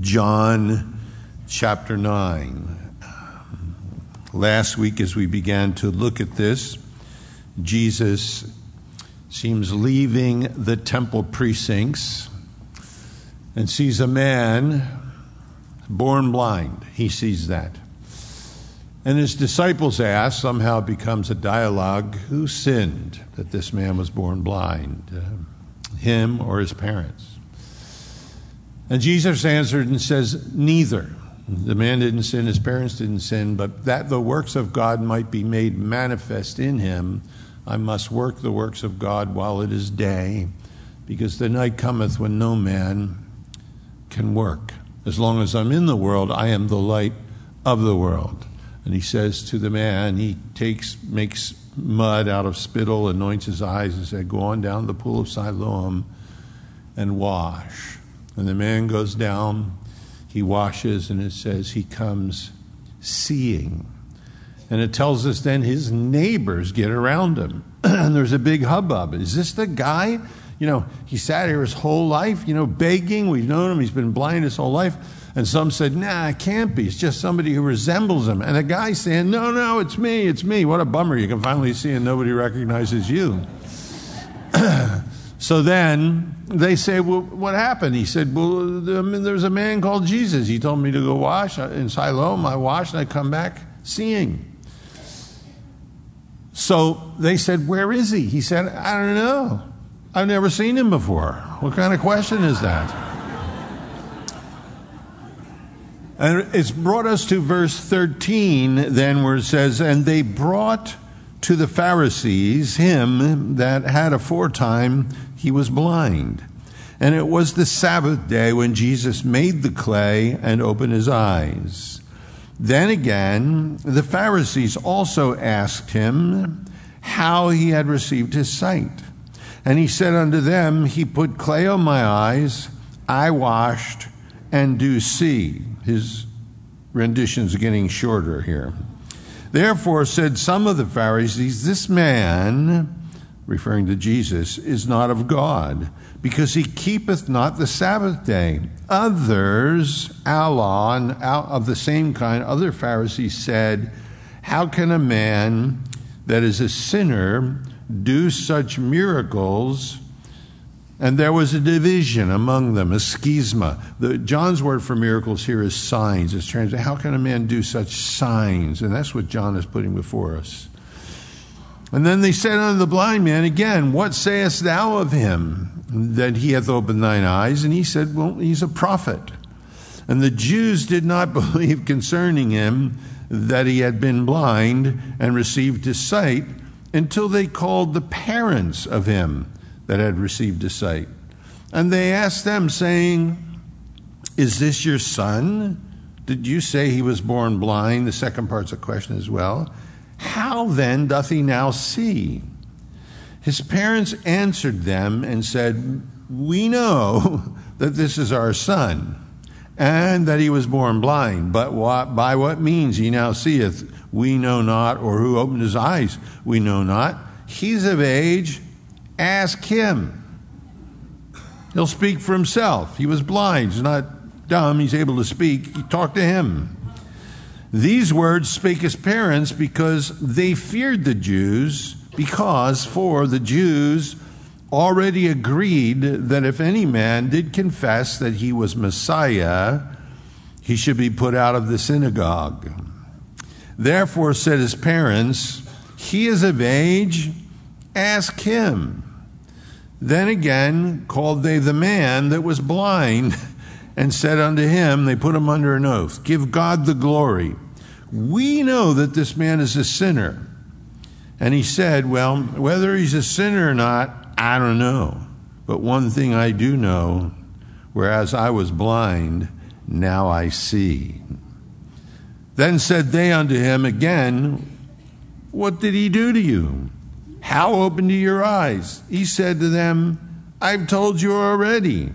John chapter 9. Last week, as we began to look at this, Jesus seems leaving the temple precincts and sees a man born blind. He sees that. And his disciples ask, somehow it becomes a dialogue who sinned that this man was born blind, him or his parents? And Jesus answered and says, Neither. The man didn't sin, his parents didn't sin, but that the works of God might be made manifest in him, I must work the works of God while it is day, because the night cometh when no man can work. As long as I'm in the world, I am the light of the world. And he says to the man, he takes, makes mud out of spittle, anoints his eyes, and said, Go on down the pool of Siloam and wash. And the man goes down, he washes, and it says he comes seeing. And it tells us then his neighbors get around him. and there's a big hubbub. Is this the guy? You know, he sat here his whole life, you know, begging. We've known him, he's been blind his whole life. And some said, nah, it can't be. It's just somebody who resembles him. And the guy saying, no, no, it's me, it's me. What a bummer. You can finally see and nobody recognizes you. so then they say, well, what happened? He said, well, I mean, there's a man called Jesus. He told me to go wash in Siloam. I washed and I come back seeing. So they said, where is he? He said, I don't know. I've never seen him before. What kind of question is that? And it's brought us to verse 13, then, where it says, And they brought to the Pharisees him that had aforetime he was blind. And it was the Sabbath day when Jesus made the clay and opened his eyes. Then again, the Pharisees also asked him how he had received his sight. And he said unto them, He put clay on my eyes, I washed, and do see. His rendition's getting shorter here. Therefore said some of the Pharisees, This man, referring to Jesus, is not of God, because he keepeth not the Sabbath day. Others, allos, of the same kind, other Pharisees said, How can a man that is a sinner do such miracles? And there was a division among them, a schisma. The, John's word for miracles here is signs. It's translated, how can a man do such signs? And that's what John is putting before us. And then they said unto the blind man again, What sayest thou of him that he hath opened thine eyes? And he said, Well, he's a prophet. And the Jews did not believe concerning him that he had been blind and received his sight until they called the parents of him that had received his sight. And they asked them, saying, Is this your son? Did you say he was born blind? The second part's a question as well. How then doth he now see? His parents answered them and said, We know that this is our son, and that he was born blind, but what, by what means he now seeth, we know not, or who opened his eyes, we know not. He's of age, ask him. He'll speak for himself. He was blind, he's not dumb, he's able to speak. You talk to him. These words spake his parents because they feared the Jews, because for the Jews already agreed that if any man did confess that he was Messiah, he should be put out of the synagogue. Therefore said his parents, He is of age, ask him. Then again called they the man that was blind and said unto him, They put him under an oath, Give God the glory. We know that this man is a sinner. And he said, Well, whether he's a sinner or not, I don't know. But one thing I do know, whereas I was blind, now I see. Then said they unto him again, What did he do to you? How opened your eyes? He said to them, I've told you already.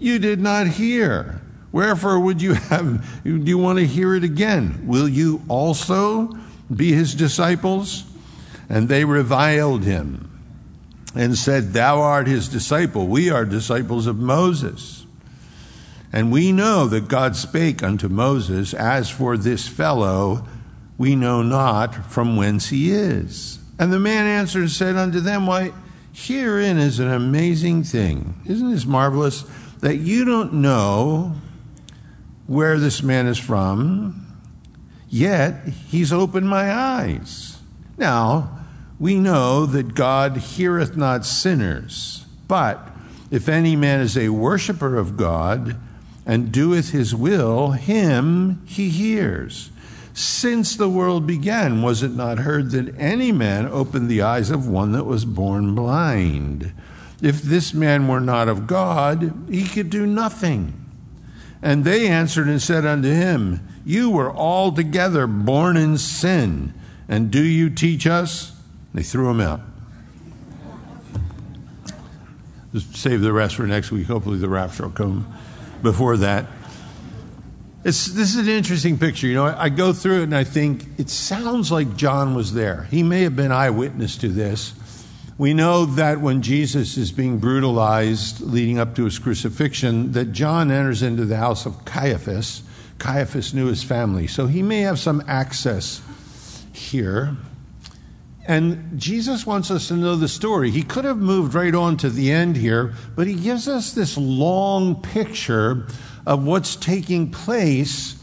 You did not hear. Wherefore would you have, do you want to hear it again? Will you also be his disciples? And they reviled him and said, Thou art his disciple. We are disciples of Moses. And we know that God spake unto Moses, As for this fellow, we know not from whence he is. And the man answered and said unto them, Why, herein is an amazing thing. Isn't this marvelous? That you don't know where this man is from, yet he's opened my eyes. Now, we know that God heareth not sinners, but if any man is a worshipper of God and doeth his will, him he hears. Since the world began, was it not heard that any man opened the eyes of one that was born blind? If this man were not of God, he could do nothing. And they answered and said unto him, You were altogether born in sin, and do you teach us? They threw him out. Just save the rest for next week. Hopefully, the rapture will come before that. It's, this is an interesting picture. You know, I, I go through it and I think it sounds like John was there. He may have been eyewitness to this. We know that when Jesus is being brutalized leading up to his crucifixion, that John enters into the house of Caiaphas. Caiaphas knew his family, so he may have some access here. And Jesus wants us to know the story. He could have moved right on to the end here, but he gives us this long picture of what's taking place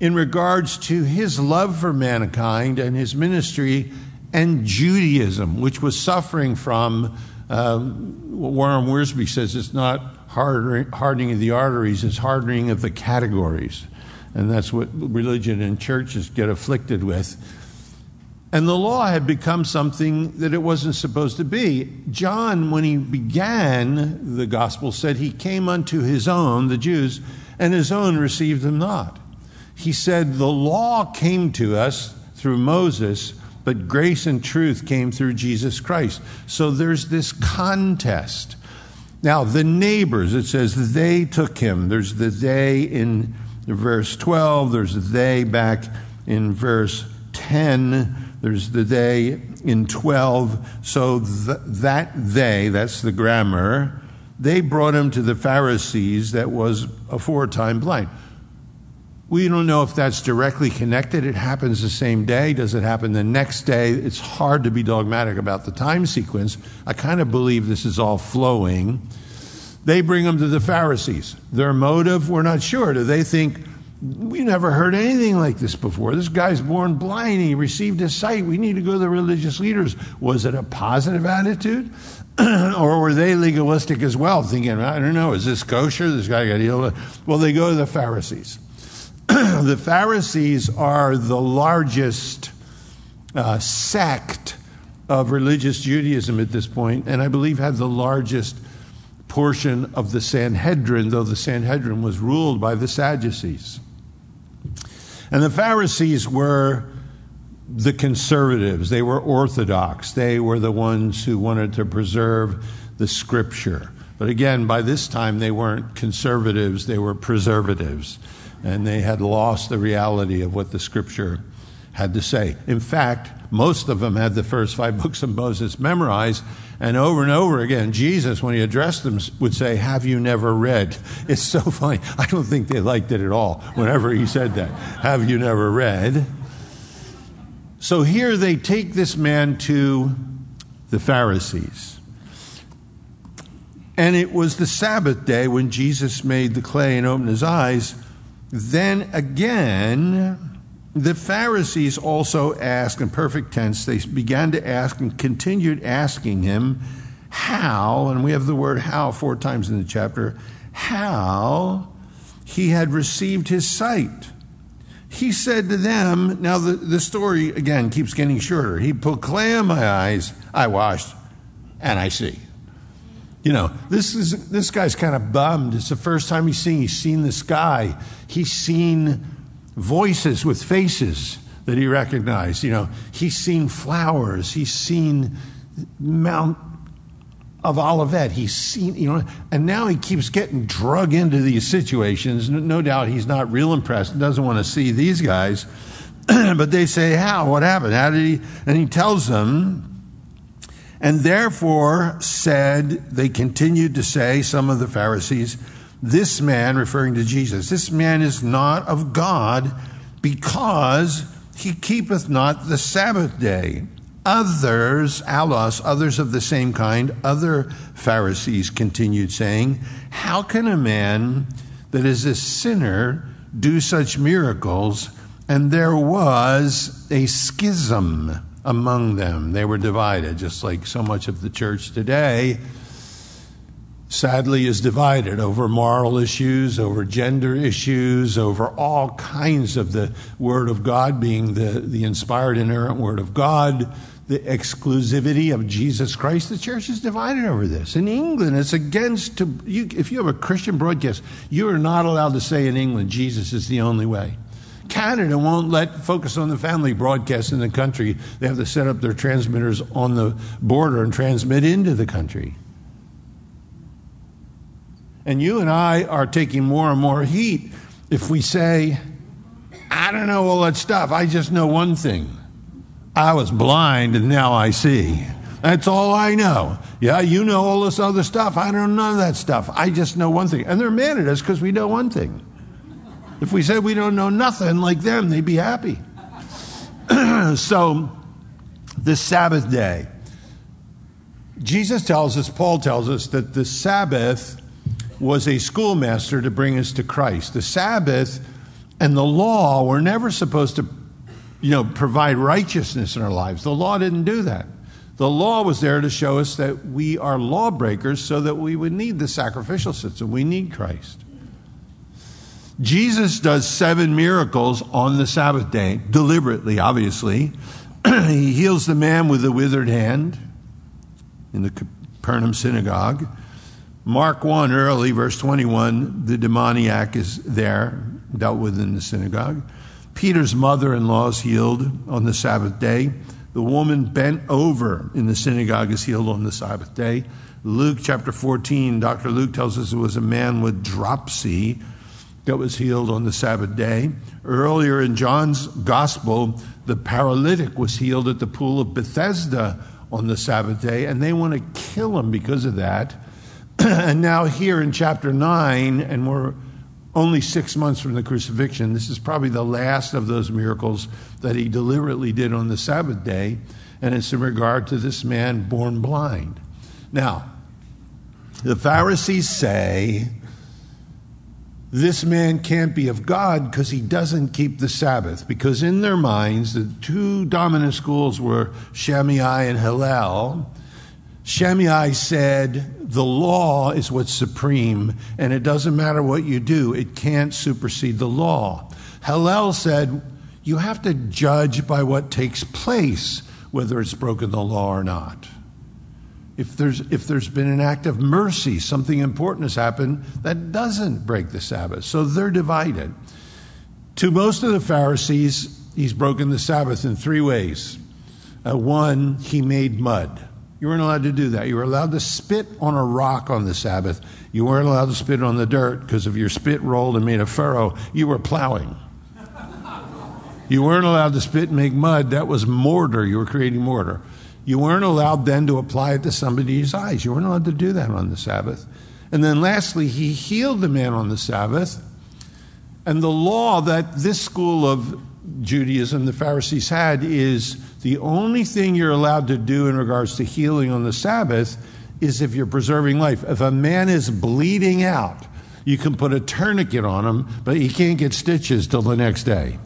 in regards to his love for mankind and his ministry and Judaism, which was suffering from um, what Warren Wiersbe says it's not hardening of the arteries, it's hardening of the categories. And that's what religion and churches get afflicted with. And the law had become something that it wasn't supposed to be. John, when he began the gospel, said he came unto his own, the Jews, and his own received him not. He said, The law came to us through Moses, but grace and truth came through Jesus Christ. So there's this contest. Now, the neighbors, it says they took him. There's the they in verse 12, there's the they back in verse 10 there's the they in 12. So th- that they, that's the grammar, they brought him to the Pharisees that was aforetime blind. We don't know if that's directly connected. It happens the same day. Does it happen the next day? It's hard to be dogmatic about the time sequence. I kind of believe this is all flowing. They bring him to the Pharisees. Their motive, we're not sure. Do they think we never heard anything like this before. This guy's born blind. He received his sight. We need to go to the religious leaders. Was it a positive attitude? or were they legalistic as well, thinking, I don't know, is this kosher? This guy got healed. Well, they go to the Pharisees. the Pharisees are the largest uh, sect of religious Judaism at this point, and I believe have the largest portion of the Sanhedrin, though the Sanhedrin was ruled by the Sadducees. And the Pharisees were the conservatives, they were orthodox, they were the ones who wanted to preserve the scripture. But again, by this time, they weren't conservatives, they were preservatives. And they had lost the reality of what the scripture had to say. In fact, most of them had the first five books of Moses memorized, and over and over again, Jesus, when he addressed them, would say, Have you never read? It's so funny. I don't think they liked it at all whenever he said that. Have you never read? So here they take this man to the Pharisees. And it was the Sabbath day when Jesus made the clay and opened his eyes. Then again, the Pharisees also asked, in perfect tense, they began to ask and continued asking him how, and we have the word how four times in the chapter, how he had received his sight. He said to them, now the, the story again keeps getting shorter. He on my eyes, I washed, and I see. You know, this is this guy's kind of bummed. It's the first time he's seen he's seen the sky. He's seen voices with faces that he recognized. You know, he's seen flowers, he's seen Mount of Olivet, he's seen, you know, and now he keeps getting drug into these situations. No doubt he's not real impressed, doesn't want to see these guys. but they say, How? What happened? How did he? And he tells them, and therefore said, they continued to say, some of the Pharisees, This man, referring to Jesus, this man is not of God because he keepeth not the Sabbath day. Others, allos, others of the same kind, other Pharisees continued saying, How can a man that is a sinner do such miracles? And there was a schism among them. They were divided, just like so much of the church today sadly is divided over moral issues, over gender issues, over all kinds of the Word of God being the, the inspired, inerrant Word of God, the exclusivity of Jesus Christ. The church is divided over this. In England, it's against, to, you, if you have a Christian broadcast, you are not allowed to say in England, Jesus is the only way. Canada won't let Focus on the Family broadcast in the country. They have to set up their transmitters on the border and transmit into the country. And you and I are taking more and more heat if we say, I don't know all that stuff. I just know one thing. I was blind and now I see. That's all I know. Yeah, you know all this other stuff. I don't know none of that stuff. I just know one thing. And they're mad at us because we know one thing. If we said we don't know nothing like them, they'd be happy. so, the Sabbath day. Jesus tells us, Paul tells us, that the Sabbath was a schoolmaster to bring us to Christ. The Sabbath and the law were never supposed to, you know, provide righteousness in our lives. The law didn't do that. The law was there to show us that we are lawbreakers so that we would need the sacrificial system. We need Christ. Jesus does seven miracles on the Sabbath day, deliberately, obviously. he heals the man with the withered hand in the Capernaum synagogue. Mark 1 early, verse 21, the demoniac is there, dealt with in the synagogue. Peter's mother in law is healed on the Sabbath day. The woman bent over in the synagogue is healed on the Sabbath day. Luke chapter 14, Dr. Luke tells us it was a man with dropsy that was healed on the Sabbath day. Earlier in John's gospel, the paralytic was healed at the pool of Bethesda on the Sabbath day, and they want to kill him because of that. and now, here in chapter 9, and we're only six months from the crucifixion, this is probably the last of those miracles that he deliberately did on the Sabbath day, and it's in regard to this man born blind. Now, the Pharisees say this man can't be of God because he doesn't keep the Sabbath. Because in their minds, the two dominant schools were Shammai and Hillel. Shammai said, The law is what's supreme, and it doesn't matter what you do, it can't supersede the law. Hillel said, You have to judge by what takes place, whether it's broken the law or not. If there's, if there's been an act of mercy, something important has happened that doesn't break the Sabbath. So they're divided. To most of the Pharisees, he's broken the Sabbath in three ways. Uh, one, he made mud. You weren't allowed to do that. You were allowed to spit on a rock on the Sabbath. You weren't allowed to spit on the dirt because if your spit rolled and made a furrow, you were plowing. You weren't allowed to spit and make mud. That was mortar. You were creating mortar. You weren't allowed then to apply it to somebody's eyes. You weren't allowed to do that on the Sabbath. And then lastly, he healed the man on the Sabbath. And the law that this school of Judaism the Pharisees had is the only thing you're allowed to do in regards to healing on the Sabbath is if you're preserving life. If a man is bleeding out, you can put a tourniquet on him, but he can't get stitches till the next day.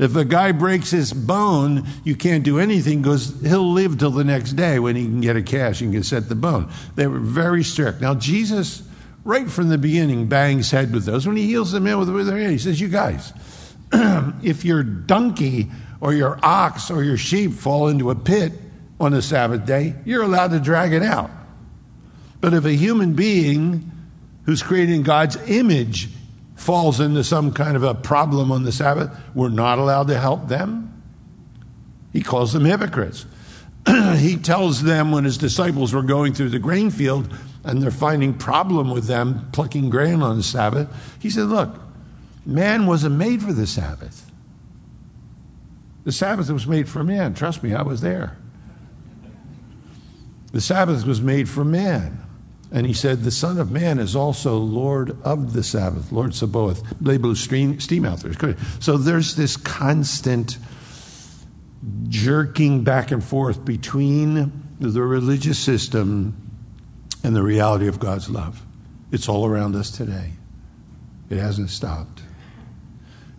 If a guy breaks his bone, you can't do anything because he'll live till the next day when he can get a cash and can set the bone. They were very strict. Now, Jesus, right from the beginning, bangs head with those. When he heals the man with their hand, he says, You guys, if your donkey or your ox or your sheep fall into a pit on the Sabbath day, you're allowed to drag it out. But if a human being who's created in God's image falls into some kind of a problem on the Sabbath, we're not allowed to help them. He calls them hypocrites. he tells them when his disciples were going through the grain field and they're finding problem with them plucking grain on the Sabbath, he said, Look, Man wasn't made for the Sabbath. The Sabbath was made for man. Trust me, I was there. The Sabbath was made for man. And he said, The Son of Man is also Lord of the Sabbath, Lord Sabaoth. They blew steam, steam out there. So there's this constant jerking back and forth between the religious system and the reality of God's love. It's all around us today. It hasn't stopped.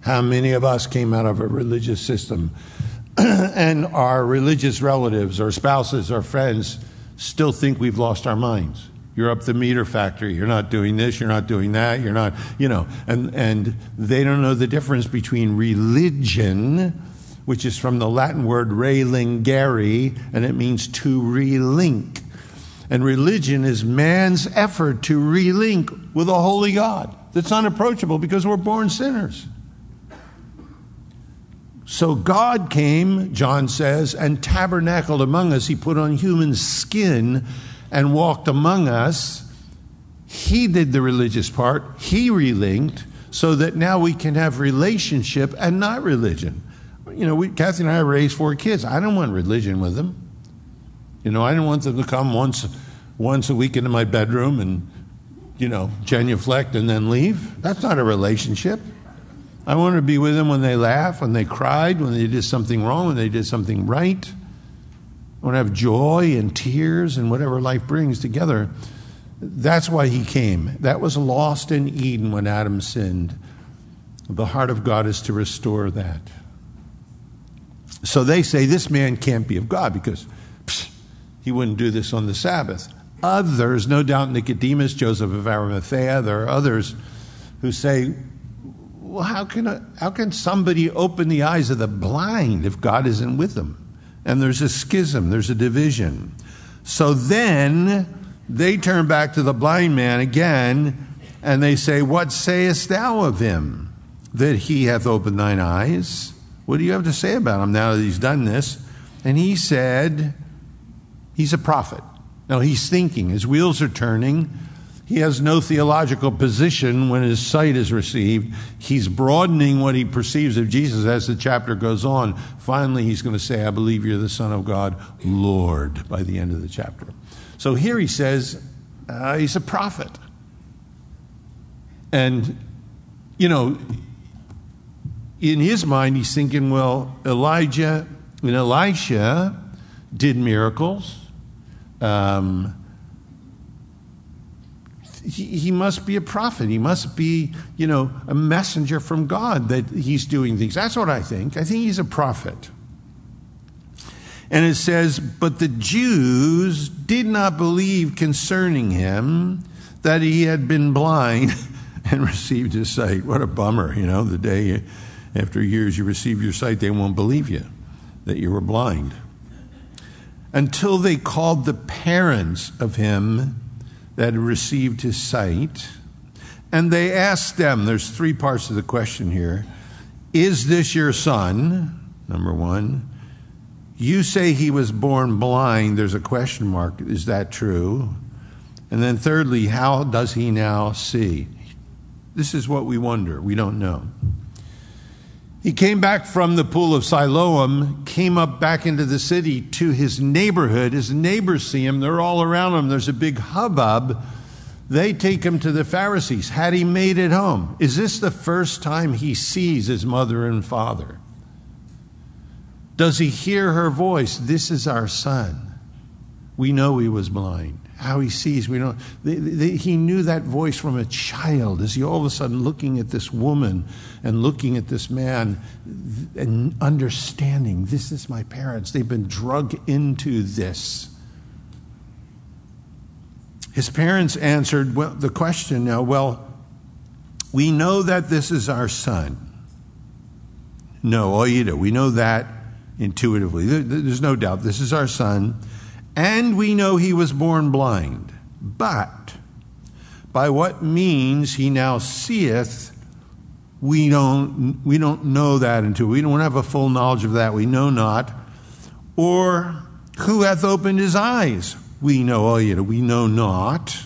How many of us came out of a religious system and our religious relatives, our spouses, our friends still think we've lost our minds? You're up the meter factory. You're not doing this. You're not doing that. You're not, you know, and, and they don't know the difference between religion, which is from the Latin word relingere, and it means to relink. And religion is man's effort to relink with a holy God that's unapproachable because we're born sinners. So God came, John says, and tabernacled among us. He put on human skin and walked among us. He did the religious part, he relinked, so that now we can have relationship and not religion. You know, we, Kathy and I raised four kids. I don't want religion with them. You know, I didn't want them to come once once a week into my bedroom and, you know, genuflect and then leave. That's not a relationship. I wanted to be with them when they laughed, when they cried, when they did something wrong, when they did something right. I want to have joy and tears and whatever life brings together. That's why he came. That was lost in Eden when Adam sinned. The heart of God is to restore that. So they say this man can't be of God because psh, he wouldn't do this on the Sabbath. Others, no doubt Nicodemus, Joseph of Arimathea, there are others who say, well, how can, a, how can somebody open the eyes of the blind if God isn't with them? And there's a schism, there's a division. So then they turn back to the blind man again and they say, What sayest thou of him that he hath opened thine eyes? What do you have to say about him now that he's done this? And he said, He's a prophet. Now he's thinking, his wheels are turning. He has no theological position when his sight is received. He's broadening what he perceives of Jesus as the chapter goes on. Finally, he's going to say, I believe you're the Son of God, Lord, by the end of the chapter. So here he says, uh, he's a prophet. And, you know, in his mind, he's thinking, well, Elijah and Elisha did miracles. Um, he, he must be a prophet. He must be, you know, a messenger from God that he's doing things. That's what I think. I think he's a prophet. And it says, But the Jews did not believe concerning him that he had been blind and received his sight. What a bummer, you know, the day after years you receive your sight, they won't believe you that you were blind. Until they called the parents of him that received his sight. And they asked them, there's three parts of the question here. Is this your son? Number one. You say he was born blind. There's a question mark. Is that true? And then, thirdly, how does he now see? This is what we wonder. We don't know. He came back from the pool of Siloam, came up back into the city to his neighborhood. His neighbors see him, they're all around him. There's a big hubbub. They take him to the Pharisees. Had he made it home? Is this the first time he sees his mother and father? Does he hear her voice? This is our son. We know he was blind how he sees. We don't. He knew that voice from a child. Is he all of a sudden looking at this woman and looking at this man and understanding this is my parents? They've been drug into this. His parents answered well, the question now. Well, we know that this is our son. No, oida. We know that intuitively. There's no doubt. This is our son and we know he was born blind. But by what means he now seeth, we don't, we don't know that until we don't have a full knowledge of that. We know not. Or who hath opened his eyes? We know, oh, we know not.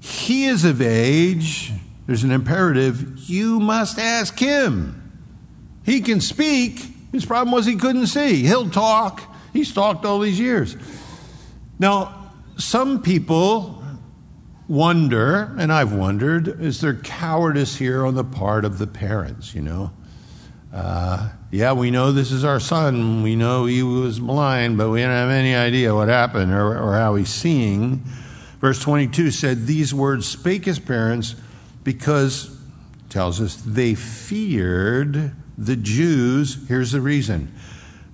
He is of age. There's an imperative. You must ask him. He can speak. His problem was he couldn't see. He'll talk. He's talked all these years. Now, some people wonder, and I've wondered, is there cowardice here on the part of the parents, you know? Uh, yeah, we know this is our son. We know he was blind, but we don't have any idea what happened or, or how he's seeing. Verse 22 said, These words spake his parents because, tells us, they feared the Jews. Here's the reason.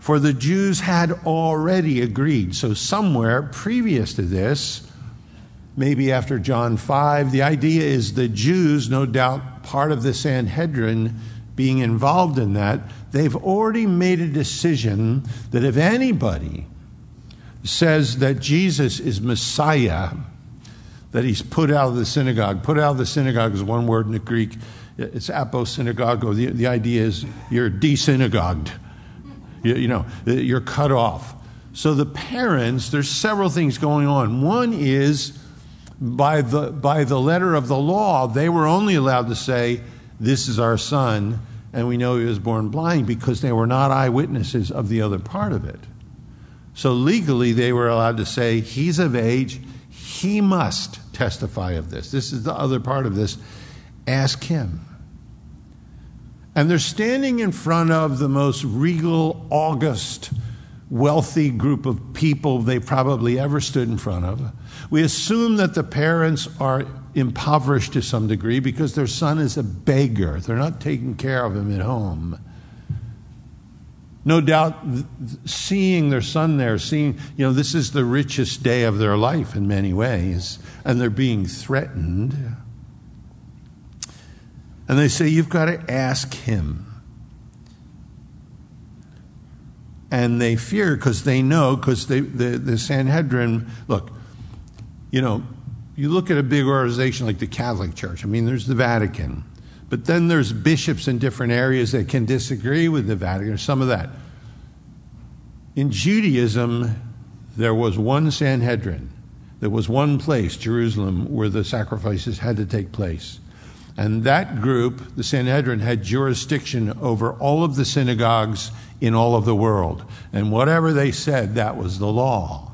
For the Jews had already agreed. So, somewhere previous to this, maybe after John 5, the idea is the Jews, no doubt part of the Sanhedrin, being involved in that, they've already made a decision that if anybody says that Jesus is Messiah, that he's put out of the synagogue. Put out of the synagogue is one word in the Greek. It's aposynagogo. The, the idea is you're desynagogued. You, you know, you're cut off. So the parents, there's several things going on. One is by the, by the letter of the law, they were only allowed to say, This is our son and we know he was born blind because they were not eyewitnesses of the other part of it. So legally, they were allowed to say, He's of age, he must testify of this. This is the other part of this. Ask him. And they're standing in front of the most regal, august, wealthy group of people they probably ever stood in front of. We assume that the parents are impoverished to some degree because their son is a beggar. They're not taking care of him at home. No doubt, seeing their son there, seeing, you know, this is the richest day of their life in many ways, and they're being threatened. And they say, You've got to ask him. And they fear because they know, because the, the Sanhedrin, look, you know, you look at a big organization like the Catholic Church, I mean, there's the Vatican, but then there's bishops in different areas that can disagree with the Vatican, or some of that. In Judaism, there was one Sanhedrin. There was one place, Jerusalem, where the sacrifices had to take place. And that group, the Sanhedrin, had jurisdiction over all of the synagogues in all of the world. And whatever they said, that was the law.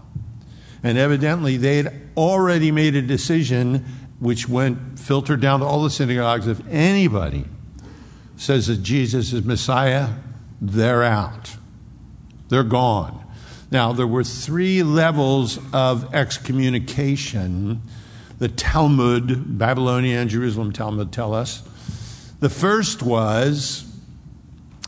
And evidently, they had already made a decision which went filtered down to all the synagogues. If anybody says that Jesus is Messiah, they're out. They're gone. Now, there were three levels of excommunication. The Talmud, Babylonian and Jerusalem Talmud tell us. The first was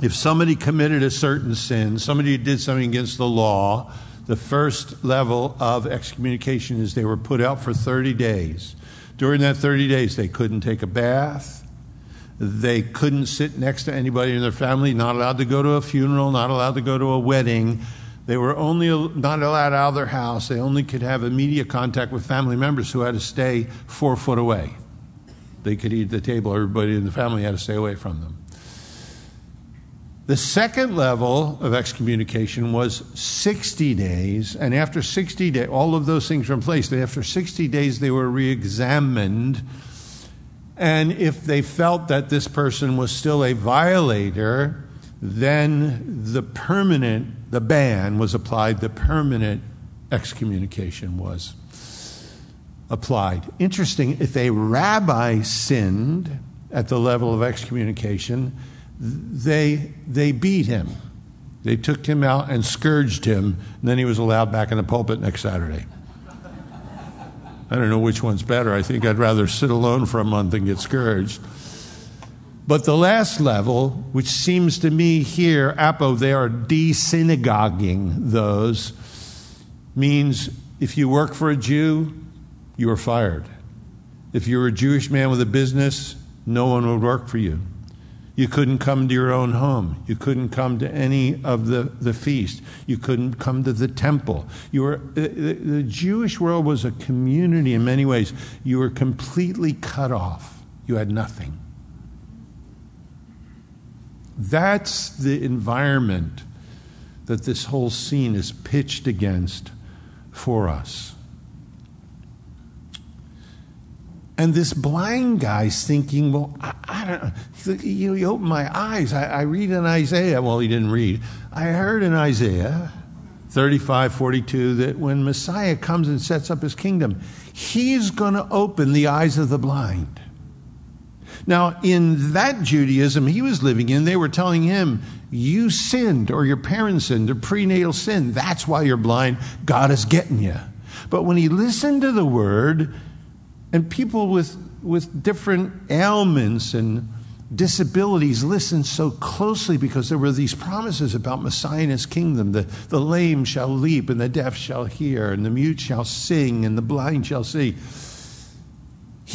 if somebody committed a certain sin, somebody did something against the law, the first level of excommunication is they were put out for 30 days. During that 30 days, they couldn't take a bath. They couldn't sit next to anybody in their family, not allowed to go to a funeral, not allowed to go to a wedding. They were only not allowed out of their house. They only could have immediate contact with family members who had to stay four foot away. They could eat at the table, everybody in the family had to stay away from them. The second level of excommunication was 60 days, and after 60 days, all of those things were in place. After 60 days, they were re examined. And if they felt that this person was still a violator, then the permanent, the ban was applied, the permanent excommunication was applied. Interesting, if a rabbi sinned at the level of excommunication, they, they beat him. They took him out and scourged him, and then he was allowed back in the pulpit next Saturday. I don't know which one's better. I think I'd rather sit alone for a month than get scourged. But the last level, which seems to me here, Apo, they are desynagoguing those, means if you work for a Jew, you are fired. If you're a Jewish man with a business, no one would work for you. You couldn't come to your own home. You couldn't come to any of the, the feast. You couldn't come to the temple. You were, the, the Jewish world was a community in many ways. You were completely cut off. You had nothing. That's the environment that this whole scene is pitched against for us. And this blind guy's thinking, well, I, I don't know. You, you open my eyes. I, I read in Isaiah. Well, he didn't read. I heard in Isaiah 35, 42, that when Messiah comes and sets up his kingdom, he's going to open the eyes of the blind. Now, in that Judaism he was living in, they were telling him, You sinned, or your parents sinned, or prenatal sin. That's why you're blind. God is getting you. But when he listened to the word, and people with, with different ailments and disabilities listened so closely because there were these promises about Messiah and his kingdom. The, the lame shall leap, and the deaf shall hear, and the mute shall sing, and the blind shall see.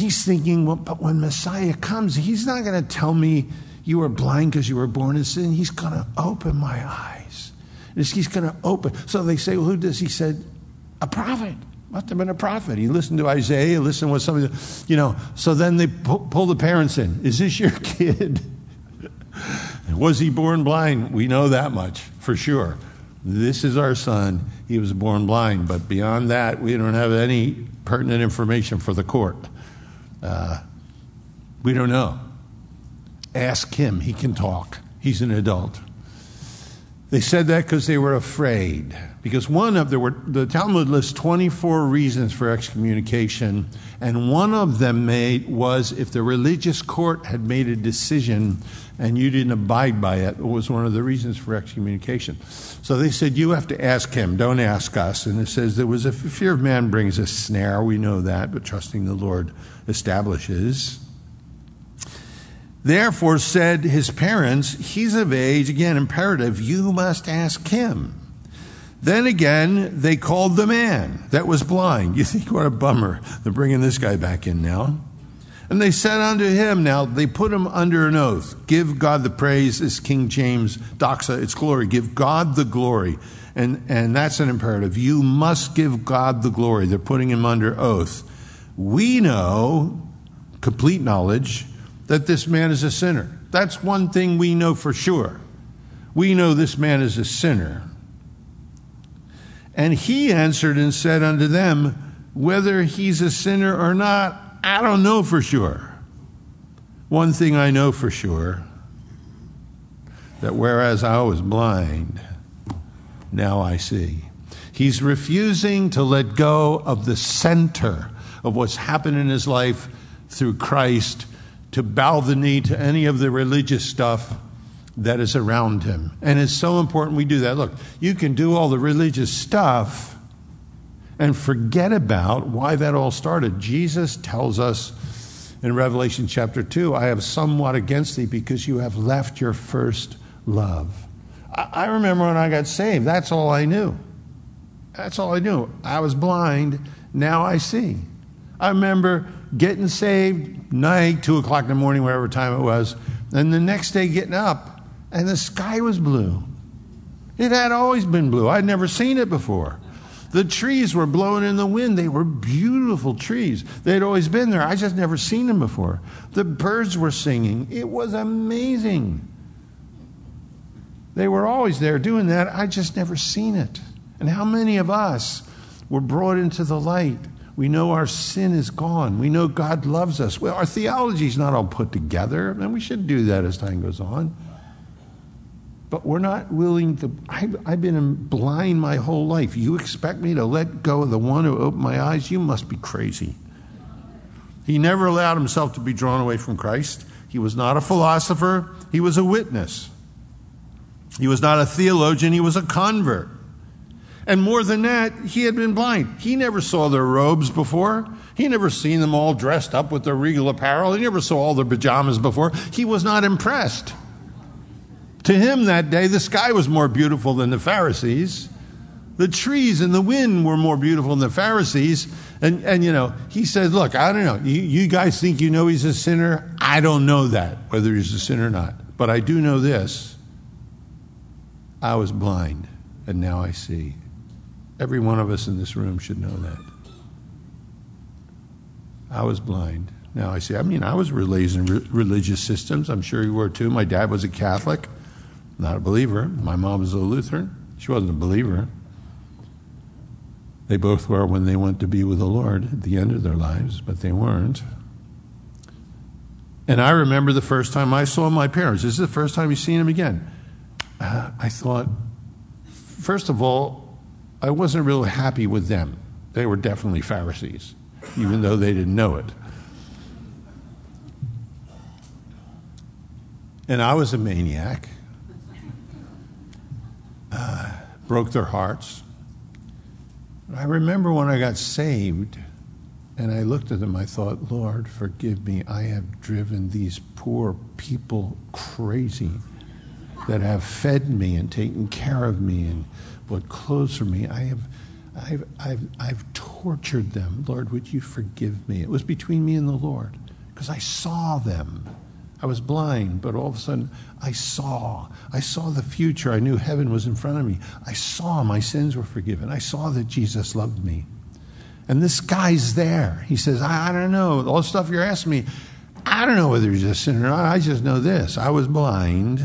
He's thinking, well, but when Messiah comes, he's not going to tell me you were blind because you were born in sin. He's going to open my eyes. He's going to open. So they say, well, who does? He said, a prophet. Must have been a prophet. He listened to Isaiah, listened to what somebody, you know. So then they pull the parents in. Is this your kid? was he born blind? We know that much for sure. This is our son. He was born blind. But beyond that, we don't have any pertinent information for the court. Uh, we don't know. Ask him. He can talk. He's an adult. They said that because they were afraid. Because one of were the Talmud lists 24 reasons for excommunication, and one of them made was if the religious court had made a decision and you didn't abide by it, it was one of the reasons for excommunication. So they said you have to ask him, don't ask us. And it says there was a fear of man brings a snare, we know that, but trusting the Lord establishes. Therefore, said his parents, He's of age, again, imperative, you must ask him. Then again, they called the man that was blind. You think, what a bummer. They're bringing this guy back in now. And they said unto him, now they put him under an oath. Give God the praise, as King James, doxa, its glory. Give God the glory. And, and that's an imperative. You must give God the glory. They're putting him under oath. We know, complete knowledge, that this man is a sinner. That's one thing we know for sure. We know this man is a sinner. And he answered and said unto them, Whether he's a sinner or not, I don't know for sure. One thing I know for sure that whereas I was blind, now I see. He's refusing to let go of the center of what's happened in his life through Christ to bow the knee to any of the religious stuff that is around him. And it's so important we do that. Look, you can do all the religious stuff and forget about why that all started. Jesus tells us in Revelation chapter 2 I have somewhat against thee because you have left your first love. I remember when I got saved, that's all I knew. That's all I knew. I was blind, now I see. I remember getting saved night, two o'clock in the morning, whatever time it was, and the next day getting up, and the sky was blue. It had always been blue. I'd never seen it before. The trees were blowing in the wind. They were beautiful trees. They'd always been there. I just never seen them before. The birds were singing. It was amazing. They were always there doing that. I just never seen it. And how many of us were brought into the light we know our sin is gone. We know God loves us. Well, our theology is not all put together, and we should do that as time goes on. But we're not willing to. I've, I've been blind my whole life. You expect me to let go of the one who opened my eyes? You must be crazy. He never allowed himself to be drawn away from Christ. He was not a philosopher, he was a witness. He was not a theologian, he was a convert. And more than that, he had been blind. He never saw their robes before. He never seen them all dressed up with their regal apparel. He never saw all their pajamas before. He was not impressed. To him that day, the sky was more beautiful than the Pharisees. The trees and the wind were more beautiful than the Pharisees. And, and you know, he said, Look, I don't know. You, you guys think you know he's a sinner? I don't know that, whether he's a sinner or not. But I do know this I was blind, and now I see. Every one of us in this room should know that. I was blind. Now I see. I mean, I was raised in religious systems. I'm sure you were too. My dad was a Catholic, not a believer. My mom was a Lutheran. She wasn't a believer. They both were when they went to be with the Lord at the end of their lives, but they weren't. And I remember the first time I saw my parents. This is the first time you've seen them again. Uh, I thought, first of all, I wasn't really happy with them. They were definitely Pharisees, even though they didn't know it. And I was a maniac. Uh, broke their hearts. I remember when I got saved and I looked at them, I thought, Lord, forgive me. I have driven these poor people crazy that have fed me and taken care of me and bought clothes for me. I have, I've, I've, I've tortured them. Lord, would you forgive me? It was between me and the Lord because I saw them. I was blind, but all of a sudden I saw. I saw the future. I knew heaven was in front of me. I saw my sins were forgiven. I saw that Jesus loved me. And this guy's there. He says, I, I don't know. All the stuff you're asking me, I don't know whether he's a sinner or not. I just know this. I was blind,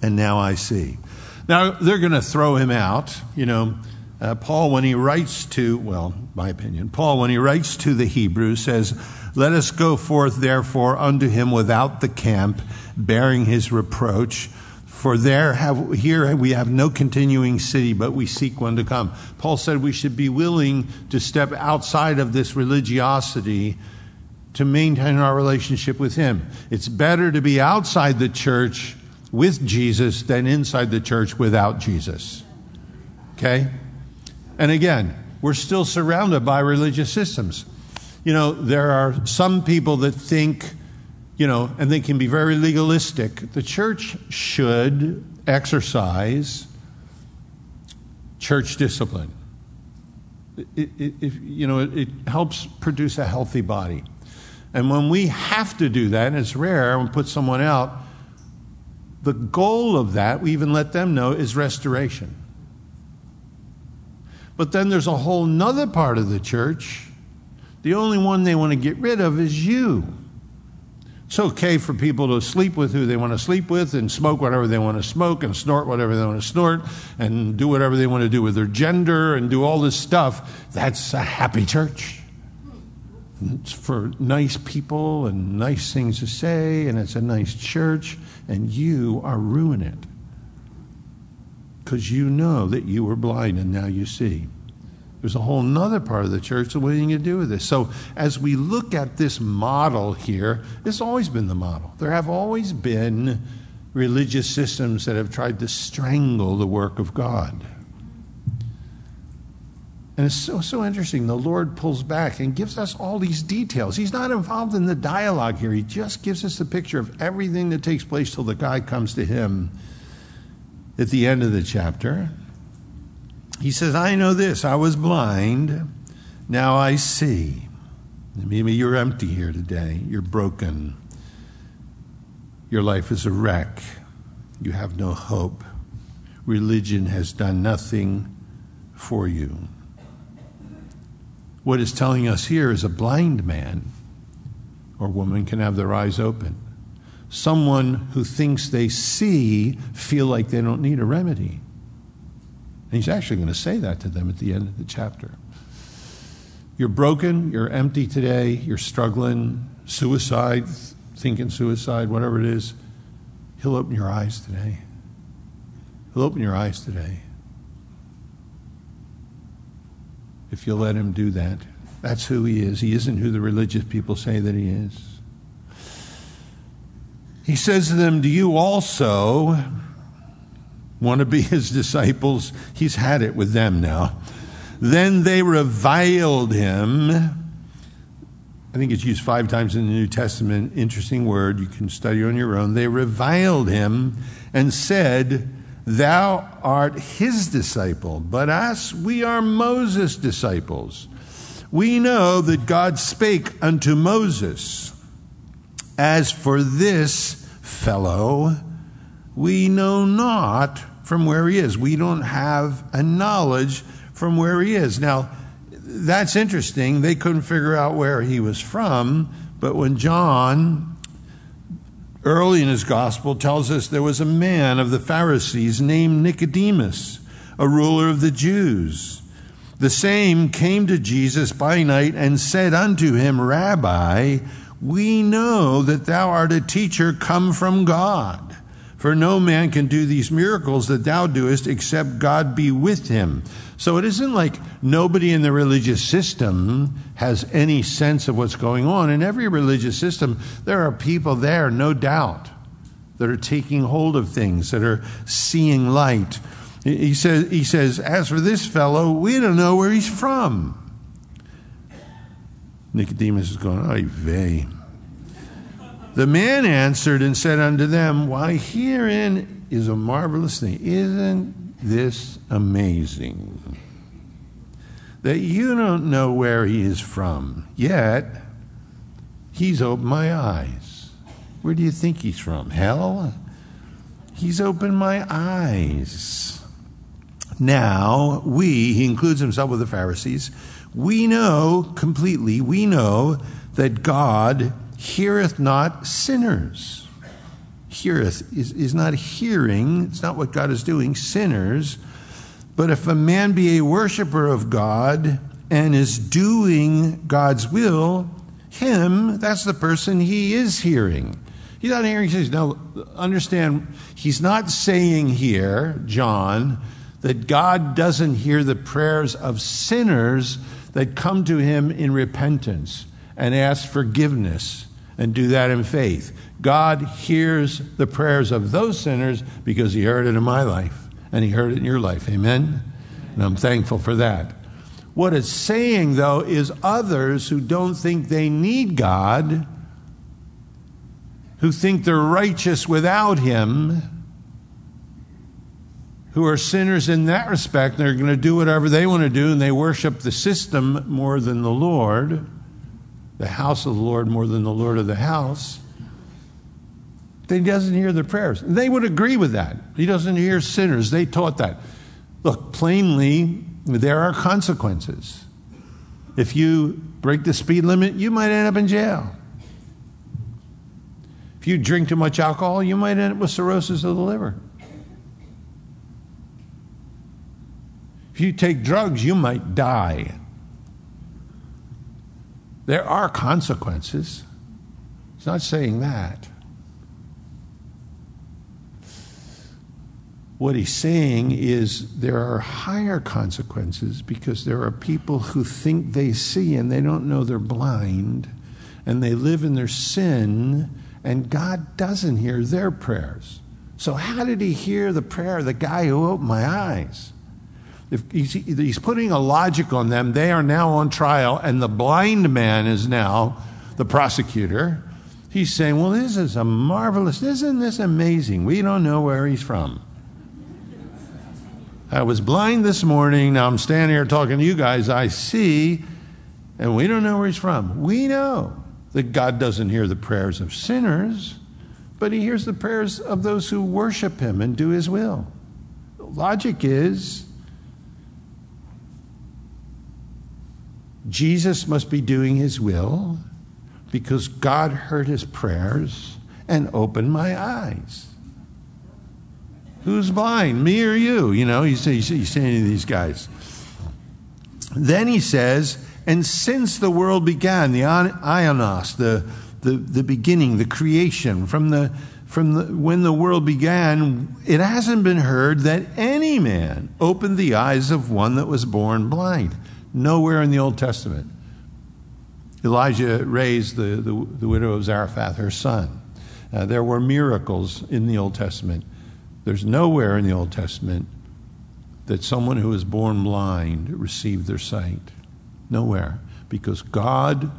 and now I see. Now, they're going to throw him out. You know, uh, Paul, when he writes to, well, my opinion, Paul, when he writes to the Hebrews, says, let us go forth, therefore, unto him without the camp, bearing his reproach. For there have, here we have no continuing city, but we seek one to come. Paul said we should be willing to step outside of this religiosity to maintain our relationship with him. It's better to be outside the church with Jesus than inside the church without Jesus. Okay? And again, we're still surrounded by religious systems you know, there are some people that think, you know, and they can be very legalistic. The church should exercise church discipline. It, it, it you know, it, it helps produce a healthy body. And when we have to do that, and it's rare, and put someone out, the goal of that, we even let them know, is restoration. But then there's a whole nother part of the church the only one they want to get rid of is you. It's okay for people to sleep with who they want to sleep with and smoke whatever they want to smoke and snort whatever they want to snort and do whatever they want to do with their gender and do all this stuff. That's a happy church. It's for nice people and nice things to say, and it's a nice church, and you are ruining it because you know that you were blind and now you see. There's a whole nother part of the church. what are you going to do with this? So, as we look at this model here, it's always been the model. There have always been religious systems that have tried to strangle the work of God. And it's so, so interesting. The Lord pulls back and gives us all these details. He's not involved in the dialogue here, He just gives us the picture of everything that takes place till the guy comes to Him at the end of the chapter. He says, I know this. I was blind. Now I see. Maybe you're empty here today. You're broken. Your life is a wreck. You have no hope. Religion has done nothing for you. What is telling us here is a blind man or woman can have their eyes open. Someone who thinks they see feel like they don't need a remedy. And he's actually going to say that to them at the end of the chapter. You're broken, you're empty today, you're struggling, suicide, thinking suicide, whatever it is. He'll open your eyes today. He'll open your eyes today. If you'll let him do that. That's who he is. He isn't who the religious people say that he is. He says to them, Do you also want to be his disciples. He's had it with them now. Then they reviled him. I think it's used five times in the New Testament. Interesting word. You can study on your own. They reviled him and said, Thou art his disciple, but us, we are Moses' disciples. We know that God spake unto Moses. As for this fellow, we know not from where he is. We don't have a knowledge from where he is. Now, that's interesting. They couldn't figure out where he was from, but when John, early in his gospel, tells us there was a man of the Pharisees named Nicodemus, a ruler of the Jews. The same came to Jesus by night and said unto him, Rabbi, we know that thou art a teacher come from God. For no man can do these miracles that thou doest except God be with him. So it isn't like nobody in the religious system has any sense of what's going on. In every religious system, there are people there, no doubt, that are taking hold of things, that are seeing light. He says, he says As for this fellow, we don't know where he's from. Nicodemus is going, Ay vey. The man answered and said unto them, Why, herein is a marvelous thing. Isn't this amazing? That you don't know where he is from, yet he's opened my eyes. Where do you think he's from? Hell? He's opened my eyes. Now, we, he includes himself with the Pharisees, we know completely, we know that God heareth not sinners. Heareth is, is not hearing, it's not what God is doing, sinners. But if a man be a worshiper of God and is doing God's will, him, that's the person he is hearing. He's not hearing, he says, now understand, he's not saying here, John, that God doesn't hear the prayers of sinners that come to him in repentance and ask forgiveness and do that in faith. God hears the prayers of those sinners because He heard it in my life and He heard it in your life. Amen? And I'm thankful for that. What it's saying, though, is others who don't think they need God, who think they're righteous without Him, who are sinners in that respect, they're going to do whatever they want to do, and they worship the system more than the Lord the house of the Lord more than the Lord of the house, then he doesn't hear their prayers. They would agree with that. He doesn't hear sinners. They taught that. Look, plainly, there are consequences. If you break the speed limit, you might end up in jail. If you drink too much alcohol, you might end up with cirrhosis of the liver. If you take drugs, you might die. There are consequences. It's not saying that. What he's saying is there are higher consequences because there are people who think they see and they don't know they're blind and they live in their sin and God doesn't hear their prayers. So, how did he hear the prayer of the guy who opened my eyes? If he's, he's putting a logic on them, they are now on trial, and the blind man is now the prosecutor. He's saying, Well, this is a marvelous, isn't this amazing? We don't know where he's from. I was blind this morning. Now I'm standing here talking to you guys. I see, and we don't know where he's from. We know that God doesn't hear the prayers of sinners, but he hears the prayers of those who worship him and do his will. Logic is Jesus must be doing his will because God heard his prayers and opened my eyes. Who's blind, me or you? You know, he's, he's, he's saying to these guys. Then he says, and since the world began, the ionos, the, the, the beginning, the creation, from, the, from the, when the world began, it hasn't been heard that any man opened the eyes of one that was born blind. Nowhere in the Old Testament. Elijah raised the, the, the widow of Zarephath, her son. Uh, there were miracles in the Old Testament. There's nowhere in the Old Testament that someone who was born blind received their sight. Nowhere. Because God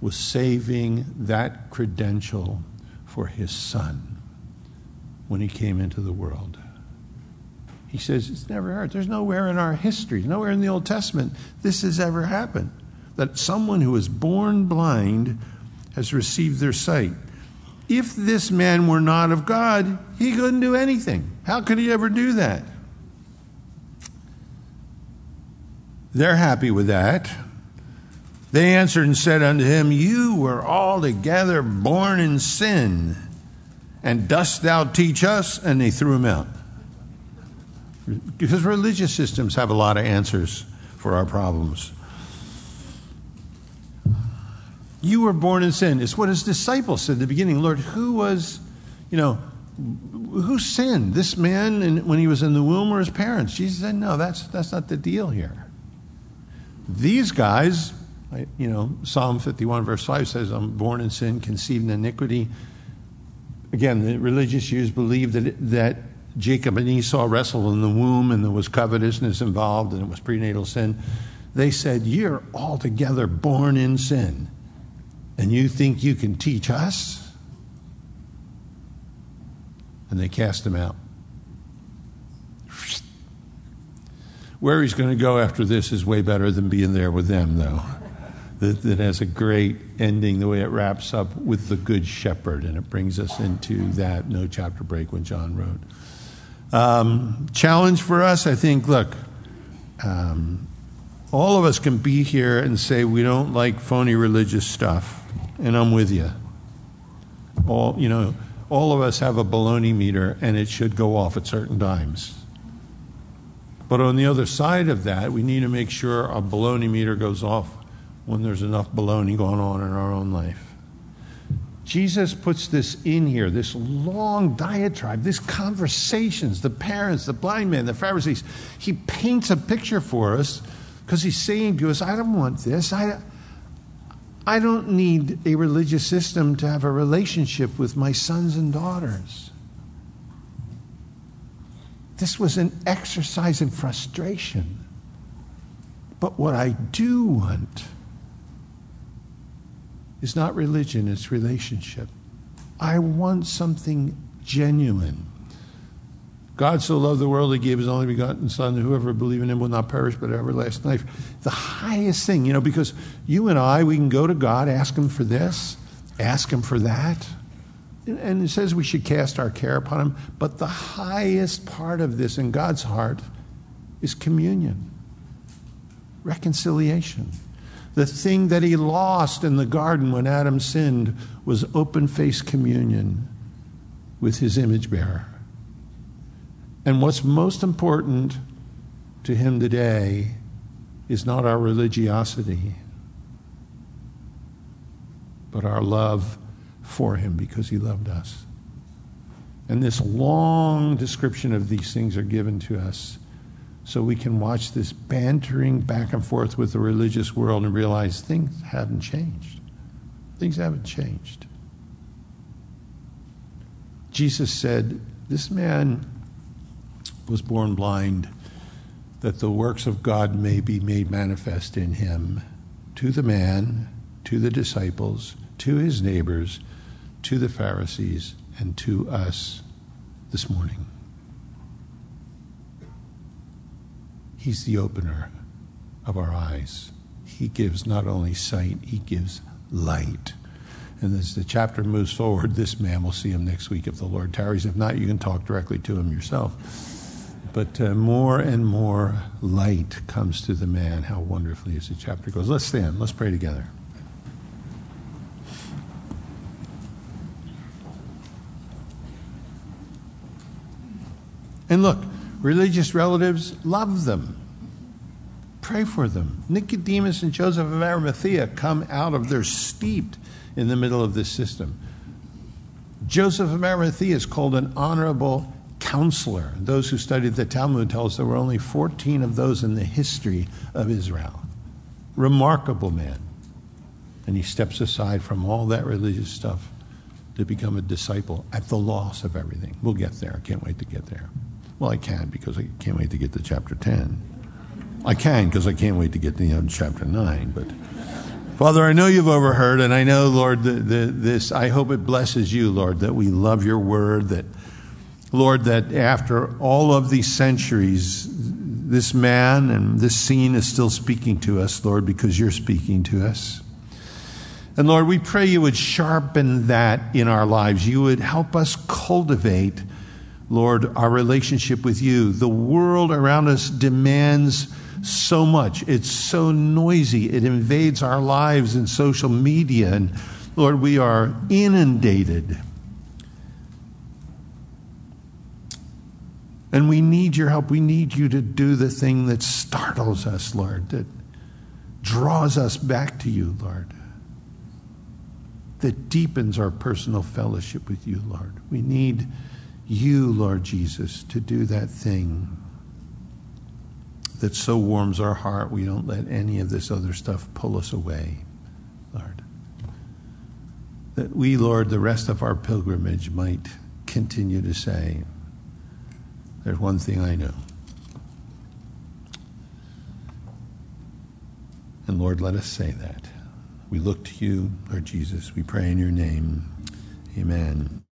was saving that credential for his son when he came into the world. He says it's never heard. There's nowhere in our history, nowhere in the Old Testament, this has ever happened. That someone who was born blind has received their sight. If this man were not of God, he couldn't do anything. How could he ever do that? They're happy with that. They answered and said unto him, You were altogether born in sin, and dost thou teach us? And they threw him out. Because religious systems have a lot of answers for our problems. You were born in sin. It's what his disciples said at the beginning. Lord, who was, you know, who sinned? This man when he was in the womb or his parents? Jesus said, no, that's, that's not the deal here. These guys, you know, Psalm 51, verse 5 says, I'm born in sin, conceived in iniquity. Again, the religious Jews believed that, that Jacob and Esau wrestled in the womb and there was covetousness involved and it was prenatal sin. They said, You're altogether born in sin, and you think you can teach us? And they cast him out. Where he's going to go after this is way better than being there with them, though. That, that has a great ending, the way it wraps up with the Good Shepherd, and it brings us into that no chapter break when John wrote. Um, challenge for us, I think, look, um, all of us can be here and say we don't like phony religious stuff, and I'm with you. All, you know, all of us have a baloney meter, and it should go off at certain times. But on the other side of that, we need to make sure our baloney meter goes off when there's enough baloney going on in our own life. Jesus puts this in here, this long diatribe, these conversations, the parents, the blind men, the Pharisees. He paints a picture for us because he's saying to us, I don't want this. I, I don't need a religious system to have a relationship with my sons and daughters. This was an exercise in frustration. But what I do want is not religion, it's relationship. I want something genuine. God so loved the world, he gave his only begotten Son, that whoever believes in him will not perish but everlasting life. The highest thing, you know, because you and I, we can go to God, ask him for this, ask him for that. And it says we should cast our care upon him. But the highest part of this in God's heart is communion, reconciliation. The thing that he lost in the garden when Adam sinned was open faced communion with his image bearer. And what's most important to him today is not our religiosity, but our love for him because he loved us. And this long description of these things are given to us so we can watch this bantering back and forth with the religious world and realize things haven't changed. Things haven't changed. Jesus said, This man was born blind, that the works of God may be made manifest in him to the man, to the disciples, to his neighbors, to the Pharisees, and to us this morning. He's the opener of our eyes. He gives not only sight, he gives light. And as the chapter moves forward, this man will see him next week if the Lord tarries. If not, you can talk directly to him yourself. But uh, more and more light comes to the man. How wonderfully as the chapter goes. Let's stand. Let's pray together. And look, Religious relatives love them. Pray for them. Nicodemus and Joseph of Arimathea come out of, they're steeped in the middle of this system. Joseph of Arimathea is called an honorable counselor. Those who studied the Talmud tell us there were only 14 of those in the history of Israel. Remarkable man. And he steps aside from all that religious stuff to become a disciple at the loss of everything. We'll get there. I can't wait to get there. Well, I can because I can't wait to get to chapter 10. I can because I can't wait to get to the chapter 9. But Father, I know you've overheard, and I know, Lord, that this, I hope it blesses you, Lord, that we love your word, that, Lord, that after all of these centuries, this man and this scene is still speaking to us, Lord, because you're speaking to us. And Lord, we pray you would sharpen that in our lives. You would help us cultivate Lord, our relationship with you. The world around us demands so much. It's so noisy. It invades our lives in social media. And Lord, we are inundated. And we need your help. We need you to do the thing that startles us, Lord, that draws us back to you, Lord, that deepens our personal fellowship with you, Lord. We need you, Lord Jesus, to do that thing that so warms our heart we don't let any of this other stuff pull us away, Lord. That we, Lord, the rest of our pilgrimage might continue to say, There's one thing I know. And Lord, let us say that. We look to you, Lord Jesus. We pray in your name. Amen.